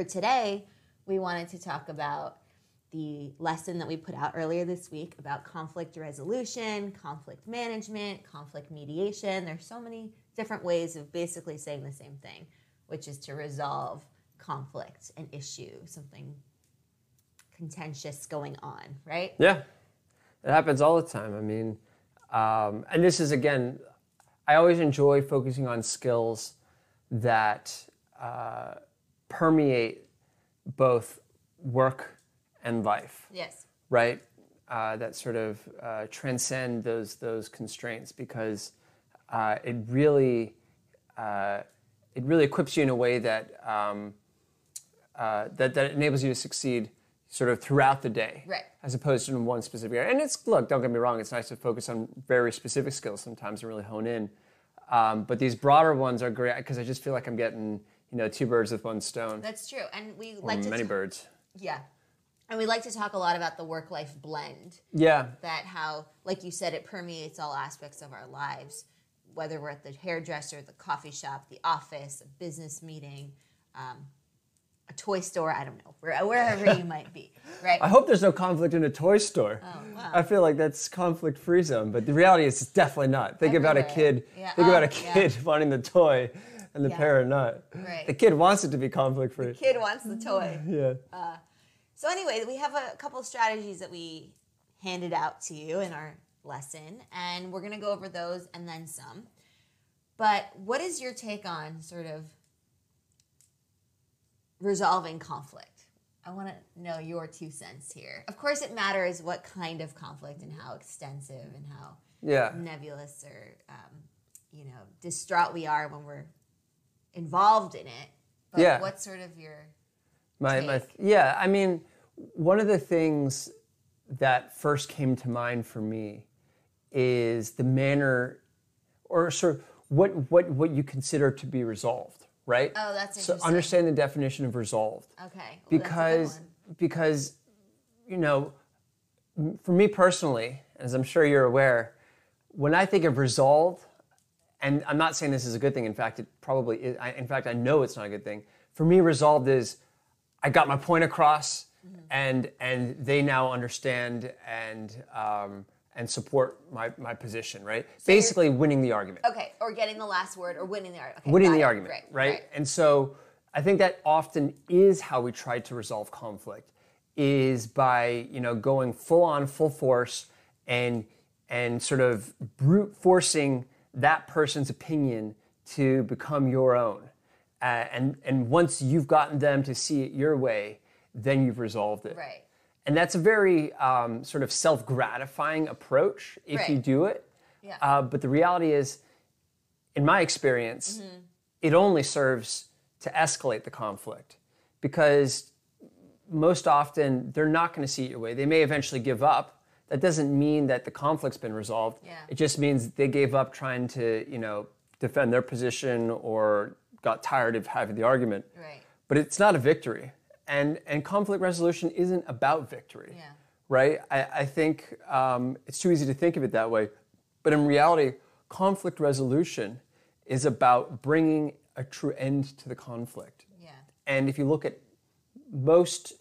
for today, we wanted to talk about the lesson that we put out earlier this week about conflict resolution, conflict management, conflict mediation. There's so many different ways of basically saying the same thing, which is to resolve conflict, an issue, something contentious going on, right? Yeah, it happens all the time. I mean, um, and this is again, I always enjoy focusing on skills that uh, permeate both work and life. Yes. Right. Uh, that sort of uh, transcend those those constraints because uh, it really uh, it really equips you in a way that um, uh, that that enables you to succeed sort of throughout the day, Right. As opposed to in one specific area. And it's look, don't get me wrong, it's nice to focus on very specific skills sometimes and really hone in. Um, but these broader ones are great because I just feel like I'm getting you know two birds with one stone, That's true. And we or like to many ta- birds. Yeah. And we like to talk a lot about the work life blend. Yeah, That how, like you said, it permeates all aspects of our lives, whether we're at the hairdresser, the coffee shop, the office, a business meeting, um, a toy store, I don't know, wherever you might be, right? I hope there's no conflict in a toy store. Oh, wow. I feel like that's conflict free zone, but the reality is it's definitely not. Think about a kid. Yeah. Think about Oh, a yeah. kid wanting the toy, and the Yeah. parent not. Right. The kid wants it to be conflict free. The kid wants the toy. Yeah. So anyway, we have a couple strategies that we handed out to you in our lesson, and we're going to go over those and then some. But what is your take on sort of resolving conflict? I want to know your two cents here. Of course, it matters what kind of conflict and how extensive and how Yeah. nebulous or um, you know distraught we are when we're involved in it. But Yeah. what's sort of your My, my, take? yeah, I mean, one of the things that first came to mind for me is the manner, or sort of what what what you consider to be resolved, right? Oh, that's so understand the definition of resolved. Okay. Well, that's a good because because you know for me personally as i'm sure you're aware when i think of resolve and i'm not saying this is a good thing in fact it probably is I, in fact i know it's not a good thing for me resolved is i got my point across Mm-hmm. and and they now understand and um, and support my, my position right basically winning the argument Okay, or getting the last word or winning the argument. Okay, winning the it. argument, Great, right? right. And so I think that often is how we try to resolve conflict is by, you know, going full on, full force and and sort of brute forcing that person's opinion to become your own. Uh, and and once you've gotten them to see it your way, then you've resolved it. Right. And that's a very um, sort of self gratifying approach if you do it. Yeah. Uh, but the reality is, in my experience, Mm-hmm. it only serves to escalate the conflict because most often they're not going to see it your way. They may eventually give up. That doesn't mean that the conflict's been resolved. Yeah. It just means they gave up trying to, you know, defend their position or got tired of having the argument. Right. But it's not a victory. And, and conflict resolution isn't about victory Yeah. right? I, I think um, it's too easy to think of it that way. But in reality, conflict resolution is about bringing a true end to the conflict. Yeah. And if you look at most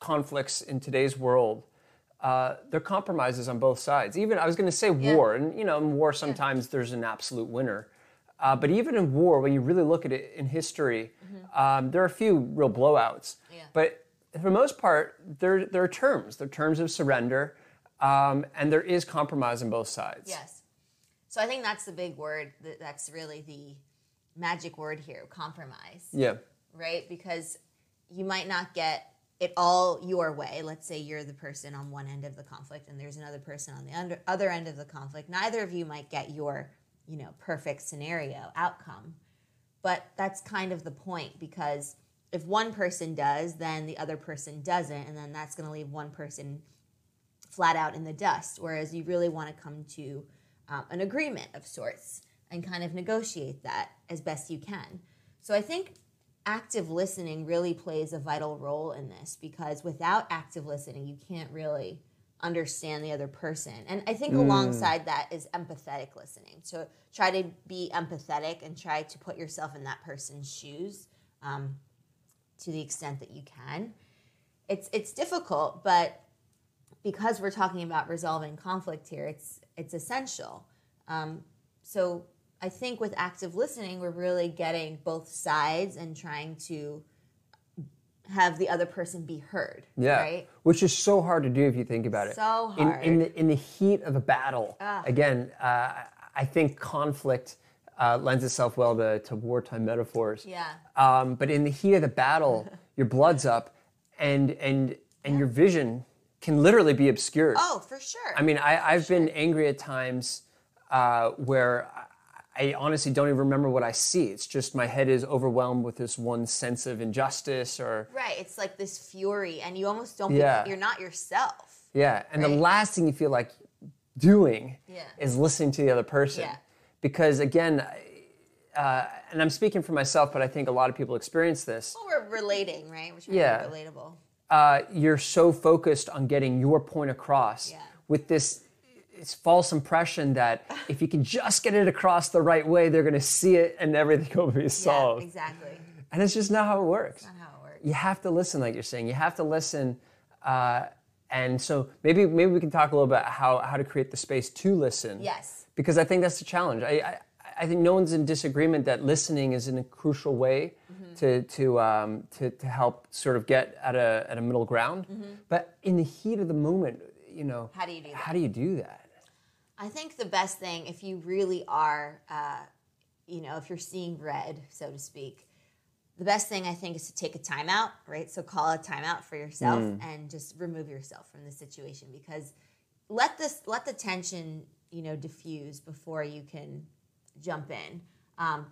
conflicts in today's world, uh, they're compromises on both sides. Even I was going to say war, and you know, in war sometimes there's an absolute winner. Uh, but even in war, when you really look at it in history, um, there are a few real blowouts. Yeah. But for the most part, there there are terms. There are terms of surrender, um, and there is compromise on both sides. Yes. So I think that's the big word. that- That's really the magic word here compromise. Yeah. right? Because you might not get it all your way. Let's say you're the person on one end of the conflict and there's another person on the under, other end of the conflict. Neither of you might get your, you know, perfect scenario outcome. But that's kind of the point because if one person does, then the other person doesn't, and then that's going to leave one person flat out in the dust. Whereas you really want to come to um, an agreement of sorts and kind of negotiate that as best you can. So I think active listening really plays a vital role in this because without active listening, you can't really understand the other person. And I think alongside that is empathetic listening. So try to be empathetic and try to put yourself in that person's shoes. Um, to the extent that you can. It's it's difficult, but because we're talking about resolving conflict here, it's it's essential. Um, so I think with active listening, we're really getting both sides and trying to have the other person be heard. Yeah. Right. Which is so hard to do if you think about it. So In, in, the, in the heat of a battle, Ah. again, uh, I think conflict uh, lends itself well to, to wartime metaphors. Yeah. Um, but in the heat of the battle, your blood's up and, and, and your vision can literally be obscured. Oh, for sure. I mean, I, I've been angry at times uh, where I, honestly don't even remember what I see. It's just my head is overwhelmed with this one sense of injustice or right. It's like this fury, and you almost don't. Yeah. You're not yourself. Yeah, and the last thing you feel like doing Yeah. is listening to the other person. Yeah. Because again, uh, and I'm speaking for myself, but I think a lot of people experience this. Well, we're relating, right? Trying Yeah. relatable. Uh, you're so focused on getting your point across Yeah. with this, this false impression that if you can just get it across the right way, they're going to see it and everything will be solved. Yeah, exactly. And it's just not how it works. Not how it works. you have to listen like you're saying you have to listen uh, and so maybe maybe we can talk a little bit how how to create the space to listen Yes. because i think that's the challenge i i, I think no one's in disagreement that listening is in a crucial way Mm-hmm. to to, um, to to help sort of get at a at a middle ground but in the heat of the moment you know Mm-hmm. How do you do that? how do you do that I think the best thing, if you really are, uh, you know, if you're seeing red, so to speak, the best thing I think is to take a timeout, right? So call a timeout for yourself and just remove yourself from the situation because let this let the tension, you know, diffuse before you can jump in. Um,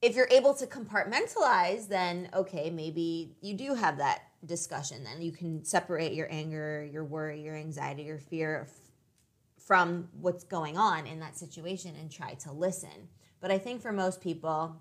if you're able to compartmentalize, then okay, maybe you do have that discussion. Then you can separate your anger, your worry, your anxiety, your fear from what's going on in that situation and try to listen. But I think for most people,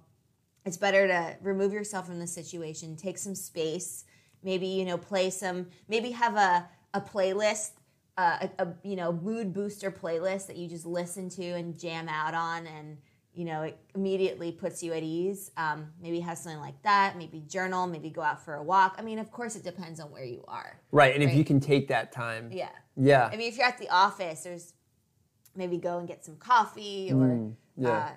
it's better to remove yourself from the situation, take some space, maybe you know play some, maybe have a a playlist, uh, a, a you know mood booster playlist that you just listen to and jam out on, and you know it immediately puts you at ease. Um, maybe have something like that. Maybe journal. Maybe go out for a walk. I mean, of course, it depends on where you are. right and if you can take that time Yeah. yeah I mean, if you're at the office, there's maybe go and get some coffee or yeah. uh,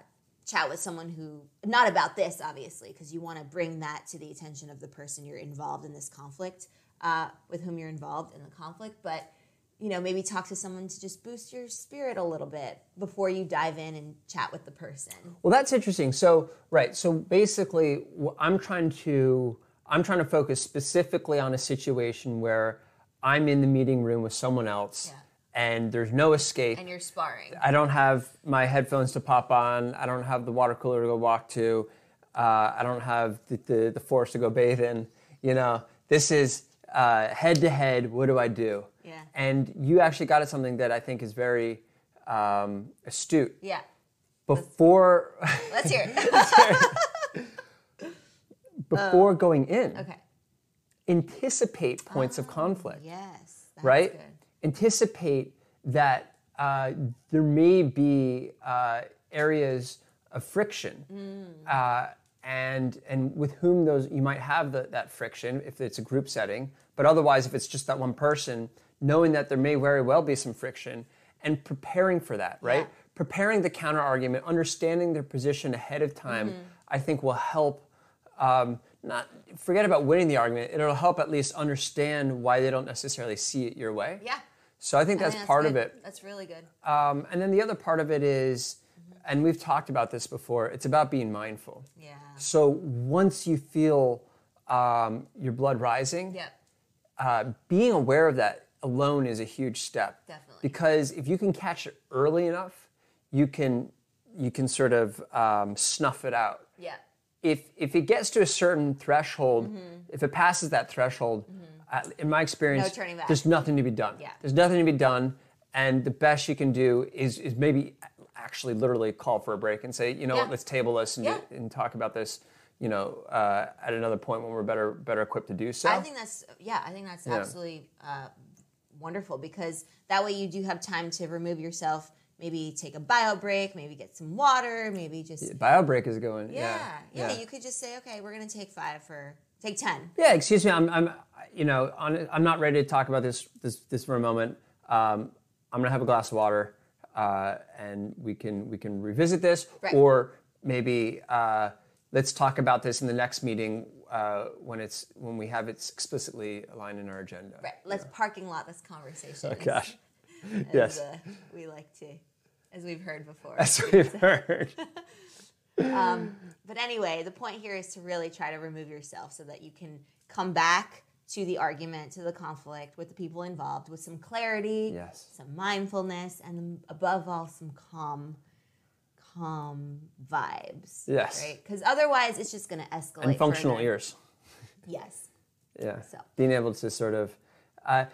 chat with someone who, not about this, obviously, because you want to bring that to the attention of the person you're involved in this conflict, uh, with whom you're involved in the conflict. But, you know, maybe talk to someone to just boost your spirit a little bit before you dive in and chat with the person. Well, that's interesting. So, right. So basically, I'm trying to I'm trying to focus specifically on a situation where I'm in the meeting room with someone else, Yeah. And there's no escape. And you're sparring. I don't have my headphones to pop on. I don't have the water cooler to go walk to. Uh, I don't have the, the, the forest to go bathe in. You know, this is head to head. What do I do? Yeah. And you actually got at something that I think is very um, astute. Yeah. Before Let's hear it. before going in, okay. anticipate points of conflict. Yes. Right? Good. Anticipate that uh, there may be uh, areas of friction, uh, and and with whom those you might have the, that friction if it's a group setting, but otherwise if it's just that one person, knowing that there may very well be some friction, and preparing for that, right? Yeah. Preparing the counter argument, understanding their position ahead of time, I think will help um, not forget about winning the argument. It'll help at least understand why they don't necessarily see it your way. Yeah. So I think I that's think part of it. That's really good. Um, and then the other part of it is, and we've talked about this before. It's about being mindful. Yeah. So once you feel um, your blood rising, Yeah. uh, being aware of that alone is a huge step. Definitely. Because if you can catch it early enough, you can you can sort of um, snuff it out Yeah. if if it gets to a certain threshold, if it passes that threshold, uh, in my experience. No turning back. there's nothing to be done. Yeah. There's nothing to be done, and the best you can do is is maybe actually literally call for a break and say, you know Yeah. what, let's table this and, Yeah. do, and talk about this, you know, uh, at another point when we're better better equipped to do so. I think that's yeah. I think that's absolutely uh, wonderful because that way you do have time to remove yourself, maybe take a bio break, maybe get some water, maybe just Bio break is going. yeah, Yeah. yeah, You could just say, okay, we're gonna take five for take ten. Yeah, excuse me. I'm, I'm you know, on, I'm not ready to talk about this this, this for a moment. Um, I'm gonna have a glass of water, uh, and we can we can revisit this, Right. or maybe uh, let's talk about this in the next meeting uh, when it's when we have it explicitly aligned in our agenda. Right. Let's parking lot this conversation. Oh gosh. as, yes. uh, we like to, as we've heard before. What we've heard. But anyway, the point here is to really try to remove yourself so that you can come back to the argument, to the conflict with the people involved with some clarity, Yes. some mindfulness, and above all, some calm, calm vibes. Yes. Right? Because otherwise, it's just going to escalate. and functional further. ears. Yes. Yeah. So. Being able to sort of, uh,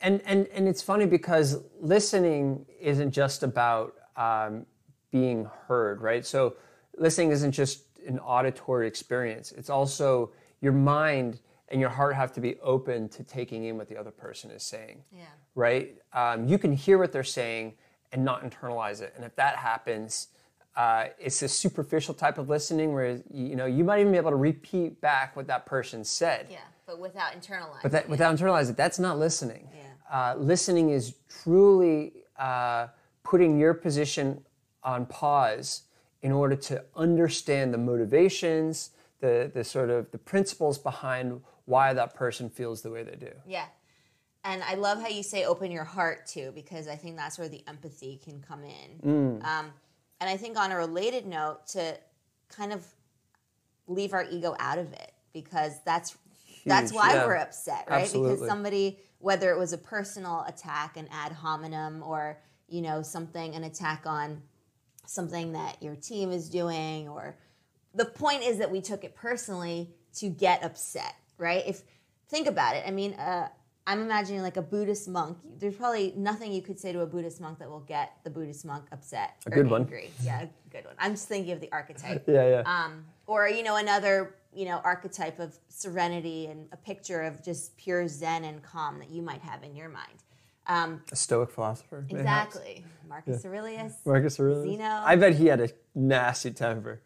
and and and it's funny because listening isn't just about um, being heard, right? So listening isn't just an auditory experience. It's also your mind and your heart have to be open to taking in what the other person is saying. Yeah. Right? Um, you can hear what they're saying and not internalize it, and if that happens. Uh, it's a superficial type of listening where you know you might even be able to repeat back what that person said. Yeah. But without internalizing. But that, it. without internalizing it, that's not listening. Yeah. Uh, listening is truly uh, putting your position on pause in order to understand the motivations, the, the sort of the principles behind why that person feels the way they do. Yeah. And I love how you say open your heart too, because I think that's where the empathy can come in. Um, and I think on a related note, to kind of leave our ego out of it, because that's that's why yeah. we're upset, right? Absolutely. Because somebody, whether it was a personal attack, an ad hominem, or you know something, an attack on something that your team is doing, or the point is that we took it personally to get upset, right? If think about it, I mean, uh, I'm imagining like a Buddhist monk. There's probably nothing you could say to a Buddhist monk that will get the Buddhist monk upset or good one. angry. Yeah, a good one. I'm just thinking of the archetype. Yeah, yeah. Um, or you know another you know archetype of serenity and a picture of just pure zen and calm that you might have in your mind. Um, a Stoic philosopher. exactly, Marcus Aurelius. Marcus Aurelius. Zeno. I bet he had a nasty temper.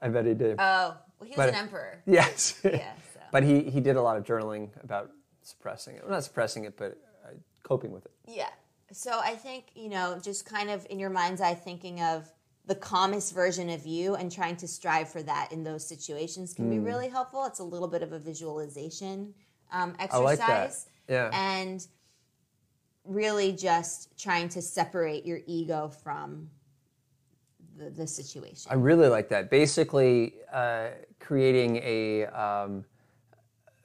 I bet he did. Oh, well, he was But- an emperor. yes. Yeah. But he, he did a lot of journaling about suppressing it. Well, not suppressing it, but uh, coping with it. Yeah. So I think, you know, just kind of in your mind's eye thinking of the calmest version of you and trying to strive for that in those situations can be Hmm. really helpful. It's a little bit of a visualization um, I exercise. like that. Yeah. And really just trying to separate your ego from the, the situation. I really like that. Basically, uh, creating a um,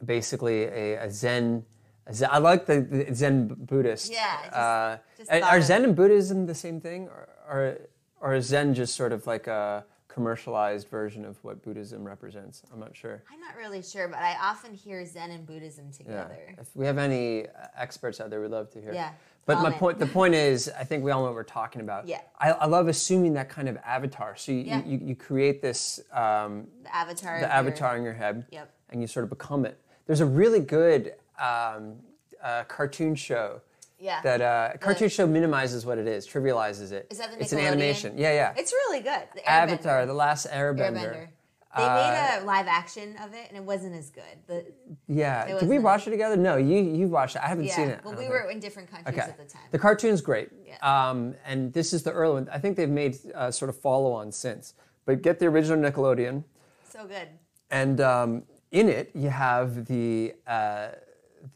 basically a, a Zen. A Zen I like the, the Zen Buddhist. Yeah, just- uh, just are- of Zen and Buddhism the same thing, or, or or is Zen just sort of like a commercialized version of what Buddhism represents? I'm not sure. I'm not really sure, but I often hear Zen and Buddhism Yeah. together. If we have any uh, experts out there, we'd love to hear. Yeah, But my point, the point is, I think we all know what we're talking about. Yeah. I, I love assuming that kind of avatar. So you, Yeah. you, you create this um, The avatar. the your- avatar in your head, Yep. and you sort of become it. There's a really good um, uh, cartoon show. Yeah. That uh, cartoon show minimizes what it is, trivializes it. Is that the It's an animation. Yeah, yeah. It's really good. The Avatar, the last Airbender. Airbender. They Uh, made a live action of it, and it wasn't as good. The, Yeah. Did we watch it together? No, you you watched it. I haven't yeah, seen it. Well, we think. were in different countries Okay. at the time. The cartoon's great. Yeah. Um, and this is the early one. I think they've made uh, sort of follow on since. But get the original Nickelodeon. so good. And um, in it, you have the, uh,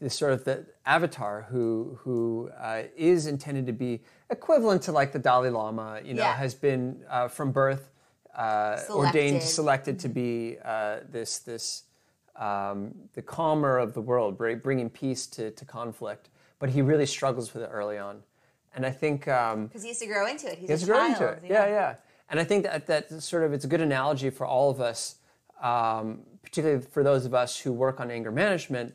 the sort of the avatar who, who uh, is intended to be equivalent to like the Dalai Lama, you know, Yeah. has been uh, from birth uh, ordained, Selected. selected to be uh, this, this um, the calmer of the world, bringing peace to, to conflict. But he really struggles with it early on. And I think um, Because he has to grow into it. He's he has a to grow child. into it. Yeah, know? yeah. And I think that that sort of it's a good analogy for all of us, um, particularly for those of us who work on anger management.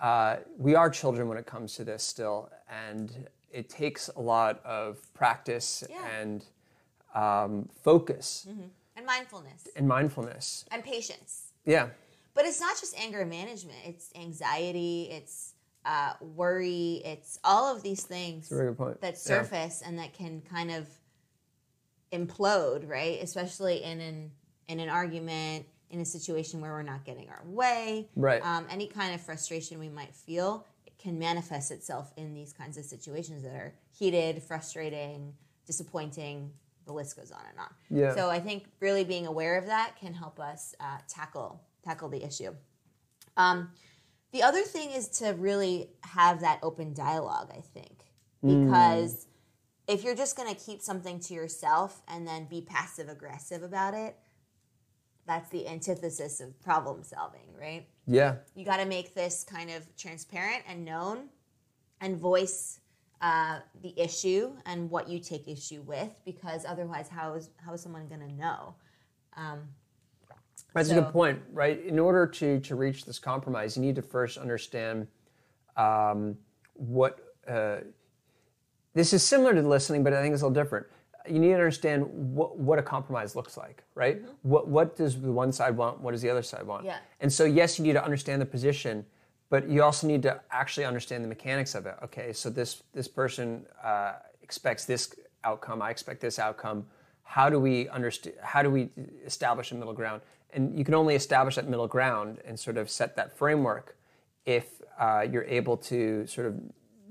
Uh, we are children when it comes to this still, and it takes a lot of practice Yeah. and um, focus And mindfulness and mindfulness. and patience. Yeah, But it's not just anger management. It's anxiety. It's uh, worry. It's all of these things a very good point. that Yeah. surface and that can kind of implode, right? Especially in an in an argument, in a situation where we're not getting our way. Right. Um, any kind of frustration we might feel it can manifest itself in these kinds of situations that are heated, frustrating, disappointing. The list goes on and on. Yeah. So I think really being aware of that can help us uh, tackle tackle the issue. Um, the other thing is to really have that open dialogue. I think because if you're just going to keep something to yourself and then be passive aggressive about it, that's the antithesis of problem solving, right? Yeah. You got to make this kind of transparent and known and voice uh, the issue and what you take issue with because otherwise, how is, how is someone going to know? Um, That's a good point, right? In order to to reach this compromise, you need to first understand um, what. Uh, this is similar to listening, but I think it's a little different. You need to understand what, what a compromise looks like, right? What what does the one side want? What does the other side want? Yeah. And so, yes, you need to understand the position, but you also need to actually understand the mechanics of it. Okay, so this this person uh, expects this outcome. I expect this outcome. How do we understand? How do we establish a middle ground? And you can only establish that middle ground and sort of set that framework if uh, you're able to sort of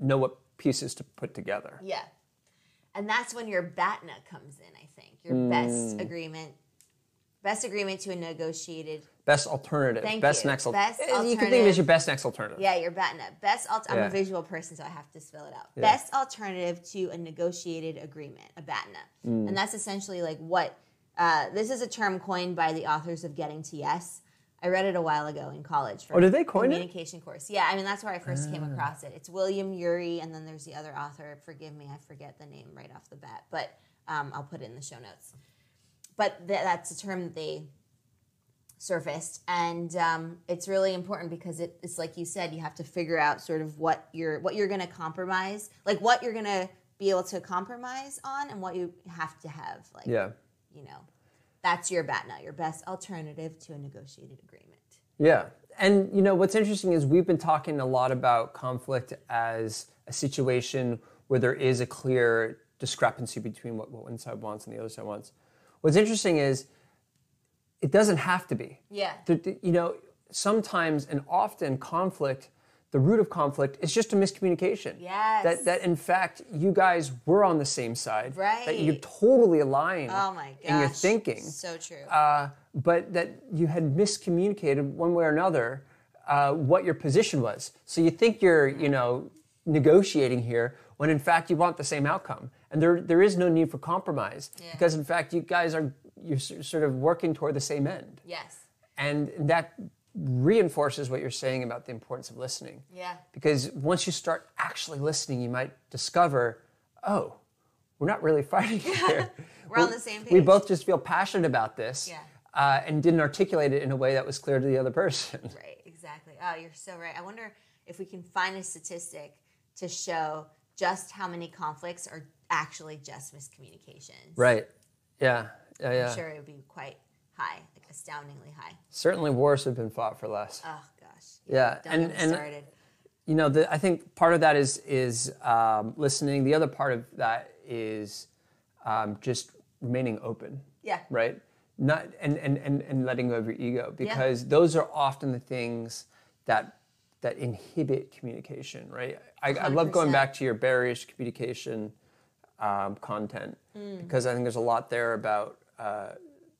know what pieces to put together. yeah. And that's when your BATNA comes in, I think. Your best agreement, best agreement to a negotiated Best alternative. Thank best you. next. al- Best Eh, you can think of it as your best next alternative. Yeah, your BATNA. Best alt- I'm Yeah. a visual person, so I have to spell it out. Best alternative to a negotiated agreement, a BATNA. Mm. And that's essentially like what uh, this is a term coined by the authors of Getting to Yes. I read it a while ago in college for Oh, did they coin it? communication course. Yeah, I mean that's where I first Ah. came across it. It's William Ury, and then there's the other author. Forgive me, I forget the name right off the bat, but um, I'll put it in the show notes. But th- that's a term that they surfaced and um, it's really important because it, it's like you said you have to figure out sort of what you're what you're going to compromise like what you're going to be able to compromise on and what you have to have like Yeah. you know that's your BATNA, your best alternative to a negotiated agreement Yeah. And you know what's interesting is we've been talking a lot about conflict as a situation where there is a clear discrepancy between what, what one side wants and the other side wants. What's interesting is it doesn't have to be. Yeah. You know, sometimes and often conflict, the root of conflict is just a miscommunication. Yes. That that in fact you guys were on the same side. Right. That you're totally aligned oh my gosh in your thinking so true uh, but that you had miscommunicated one way or another uh, what your position was. So you think you're, you know, negotiating here when in fact you want the same outcome, and there there is no need for compromise Yeah. because in fact you guys are you're sort of working toward the same end, yes and that reinforces what you're saying about the importance of listening. yeah Because once you start actually listening, you might discover, oh, we're not really fighting here. We're on the same page. We both just feel passionate about this Yeah. uh, and didn't articulate it in a way that was clear to the other person. Right, exactly. Oh, you're so right. I wonder if we can find a statistic to show just how many conflicts are actually just miscommunications. Right. Yeah. Yeah. Yeah. I'm sure it would be quite high, like astoundingly high. Certainly, wars have been fought for less. Oh gosh. Yeah, Don't and- and- started. you know, the, I think part of that is is um, listening. The other part of that is um, just remaining open. Yeah. Right. Not and and and, and letting go of your ego because those are often the things that that inhibit communication. Right. I, I love going back to your barriers communication um, content Mm. because I think there's a lot there about uh,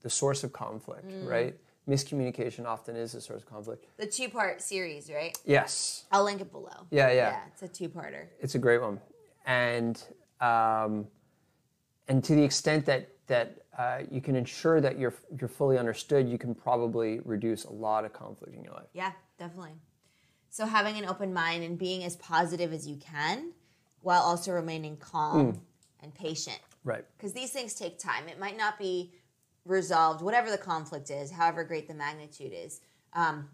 the source of conflict. Mm. Right. Miscommunication often is the source of conflict. The two part series, right? Yes. I'll link it below. Yeah, yeah. Yeah, it's a two parter. It's a great one, and um, and to the extent that that uh, you can ensure that you're you're fully understood, you can probably reduce a lot of conflict in your life. Yeah, definitely. So having an open mind and being as positive as you can while also remaining calm Mm. and patient. Right. because these things take time. It might not be resolved, whatever the conflict is, however great the magnitude is, um,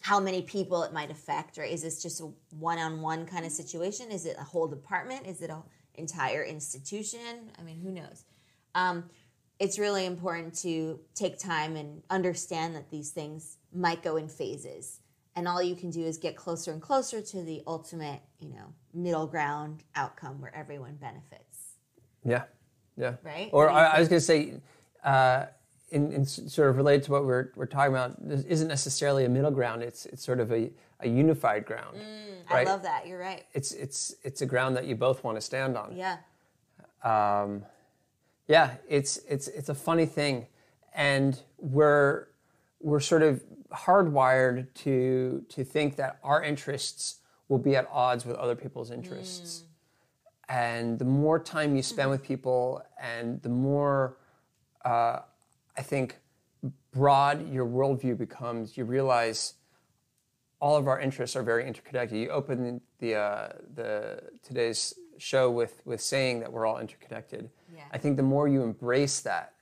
how many people it might affect, right? Is this just a one on one kind of situation? Is it a whole department? Is it an entire institution? I mean, who knows? Um, it's really important to take time and understand that these things might go in phases. And all you can do is get closer and closer to the ultimate, you know, middle ground outcome where everyone benefits. Yeah. Yeah. Right? Or What do you I, I was going to say, uh, in, in sort of related to what we're, we're talking about, this isn't necessarily a middle ground. It's it's sort of a, a unified ground. I right? love that. You're right. It's it's it's a ground that you both want to stand on. Yeah. Um, yeah, it's it's it's a funny thing, and we're we're sort of hardwired to to think that our interests will be at odds with other people's interests. And the more time you spend with people, and the more uh, I think broad your worldview becomes, you realize all of our interests are very interconnected. You open the uh, the today's show with with saying that we're all interconnected. Yeah. I think the more you embrace that,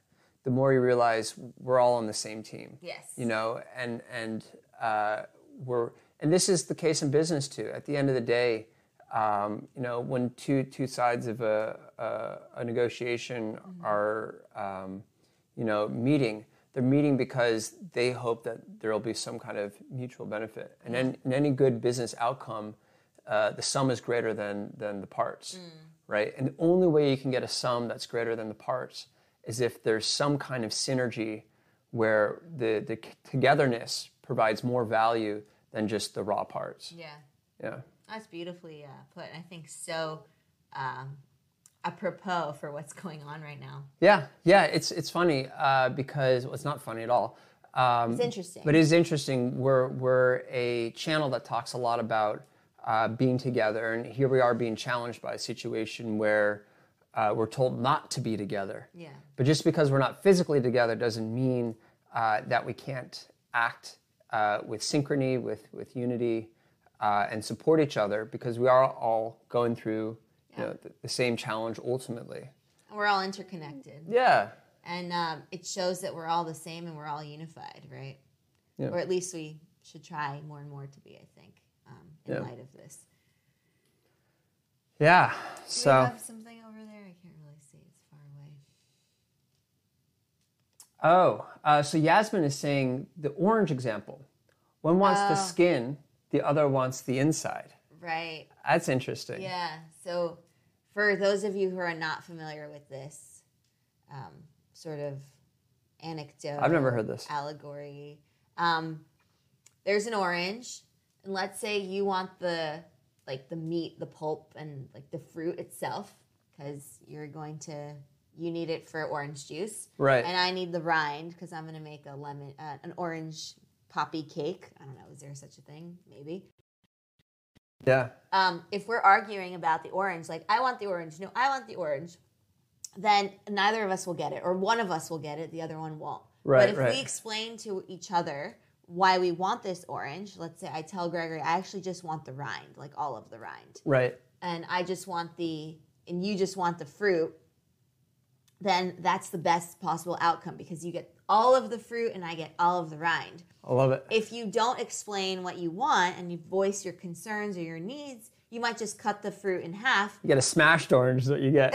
the more you realize we're all on the same team. Yes. You know, and and uh, we're and this is the case in business too. At the end of the day, um, you know, when two two sides of a a, a negotiation are um, you know meeting, they're meeting because they hope that there will be some kind of mutual benefit. And in, in any good business outcome, uh, the sum is greater than than the parts, right? And the only way you can get a sum that's greater than the parts is if there's some kind of synergy where the the togetherness provides more value than just the raw parts. Yeah. Yeah. That's beautifully uh, put. I think so um, apropos for what's going on right now. Yeah, yeah, it's it's funny uh, because well, it's not funny at all. Um, It's interesting. but it is interesting. We're we're a channel that talks a lot about uh, being together, and here we are being challenged by a situation where uh, we're told not to be together. Yeah. But just because we're not physically together doesn't mean uh, that we can't act uh, with synchrony, with with unity, uh, and support each other because we are all going through you know, the, the same challenge ultimately. And we're all interconnected. Yeah. And um, it shows that we're all the same and we're all unified, right? Yeah. Or at least we should try more and more to be, I think, um, in Yeah. light of this. Yeah. Do So. you have something over there? I can't really see. It's far away. Oh, uh, so Yasmin is saying the orange example. One wants the Oh. skin, the other wants the inside. Right. That's interesting. Yeah. So, for those of you who are not familiar with this um, sort of anecdote, I've never heard this. allegory. Um, there's an orange, and let's say you want the like the meat, the pulp, and like the fruit itself, because you're going to you need it for orange juice, Right. And I need the rind because I'm going to make a lemon, uh, an orange poppy cake. I don't know, is there such a thing? Maybe Yeah. um, if we're arguing about the orange, like I want the orange, no, I want the orange, then neither of us will get it, or one of us will get it, the other one won't. Right, but if right. we explain to each other why we want this orange, let's say I tell Gregory, I actually just want the rind, like all of the rind, Right. and I just want the, and you just want the fruit, then that's the best possible outcome because you get all of the fruit and I get all of the rind I love it. if you don't explain what you want and you voice your concerns or your needs, you might just cut the fruit in half. You get a smashed orange that you get.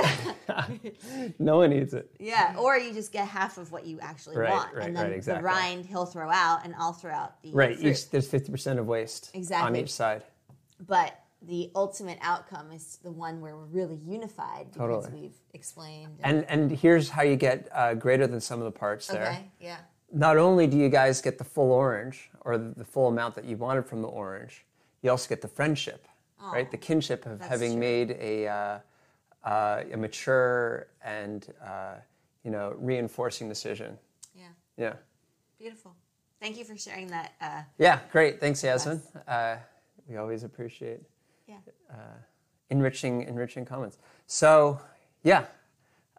no one eats it. Yeah, or you just get half of what you actually Right, want, right, and then right, exactly. the rind he'll throw out, and I'll throw out the Right. fruit. Each, there's 50% of waste exactly on each side. But the ultimate outcome is the one where we're really unified because Totally. we've explained. And, and here's how you get uh, greater than sum of the parts there. okay, yeah, Not only do you guys get the full orange or the, full amount that you wanted from the orange, you also get the friendship, right? The kinship of having true. made a, uh, uh, a mature and uh, you know reinforcing decision. yeah, Yeah. beautiful. Thank you for sharing that. Uh, Yeah, great. Thanks, Yasmin. Uh, we always appreciate yeah, enriching, enriching comments. So, yeah,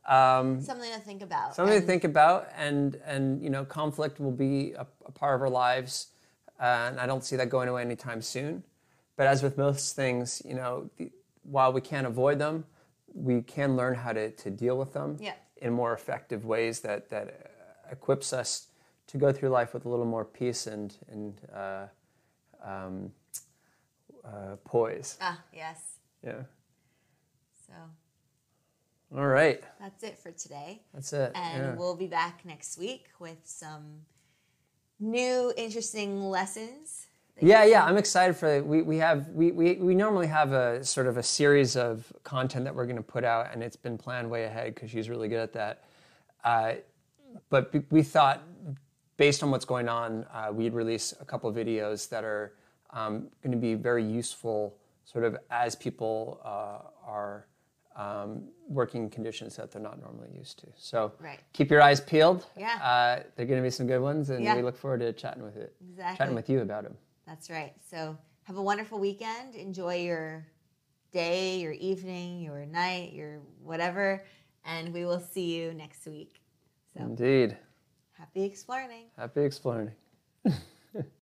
um, something to think about. something to think about, and and you know, conflict will be a, a part of our lives, uh, and I don't see that going away anytime soon. But as with most things, you know, the, while we can't avoid them, we can learn how to, to deal with them Yeah. in more effective ways that that uh, equips us to go through life with a little more peace and and uh, um, uh, poise. Ah, yes. Yeah. So All right. that's it for today. That's it. And yeah. we'll be back next week with some new interesting lessons. Yeah, yeah, I'm excited for it. We, we have we, we, we normally have a sort of a series of content that we're going to put out, and it's been planned way ahead because she's really good at that. Uh, but we- thought, based on what's going on, uh, we'd release a couple of videos that are um, going to be very useful, sort of as people uh, are um, working conditions that they're not normally used to. So Right. keep your eyes peeled. Yeah. uh, they're going to be some good ones, and Yeah. we look forward to chatting with it, Exactly. chatting with you about them. That's right. So have a wonderful weekend. Enjoy your day, your evening, your night, your whatever. And we will see you next week. So Indeed. happy exploring. Happy exploring.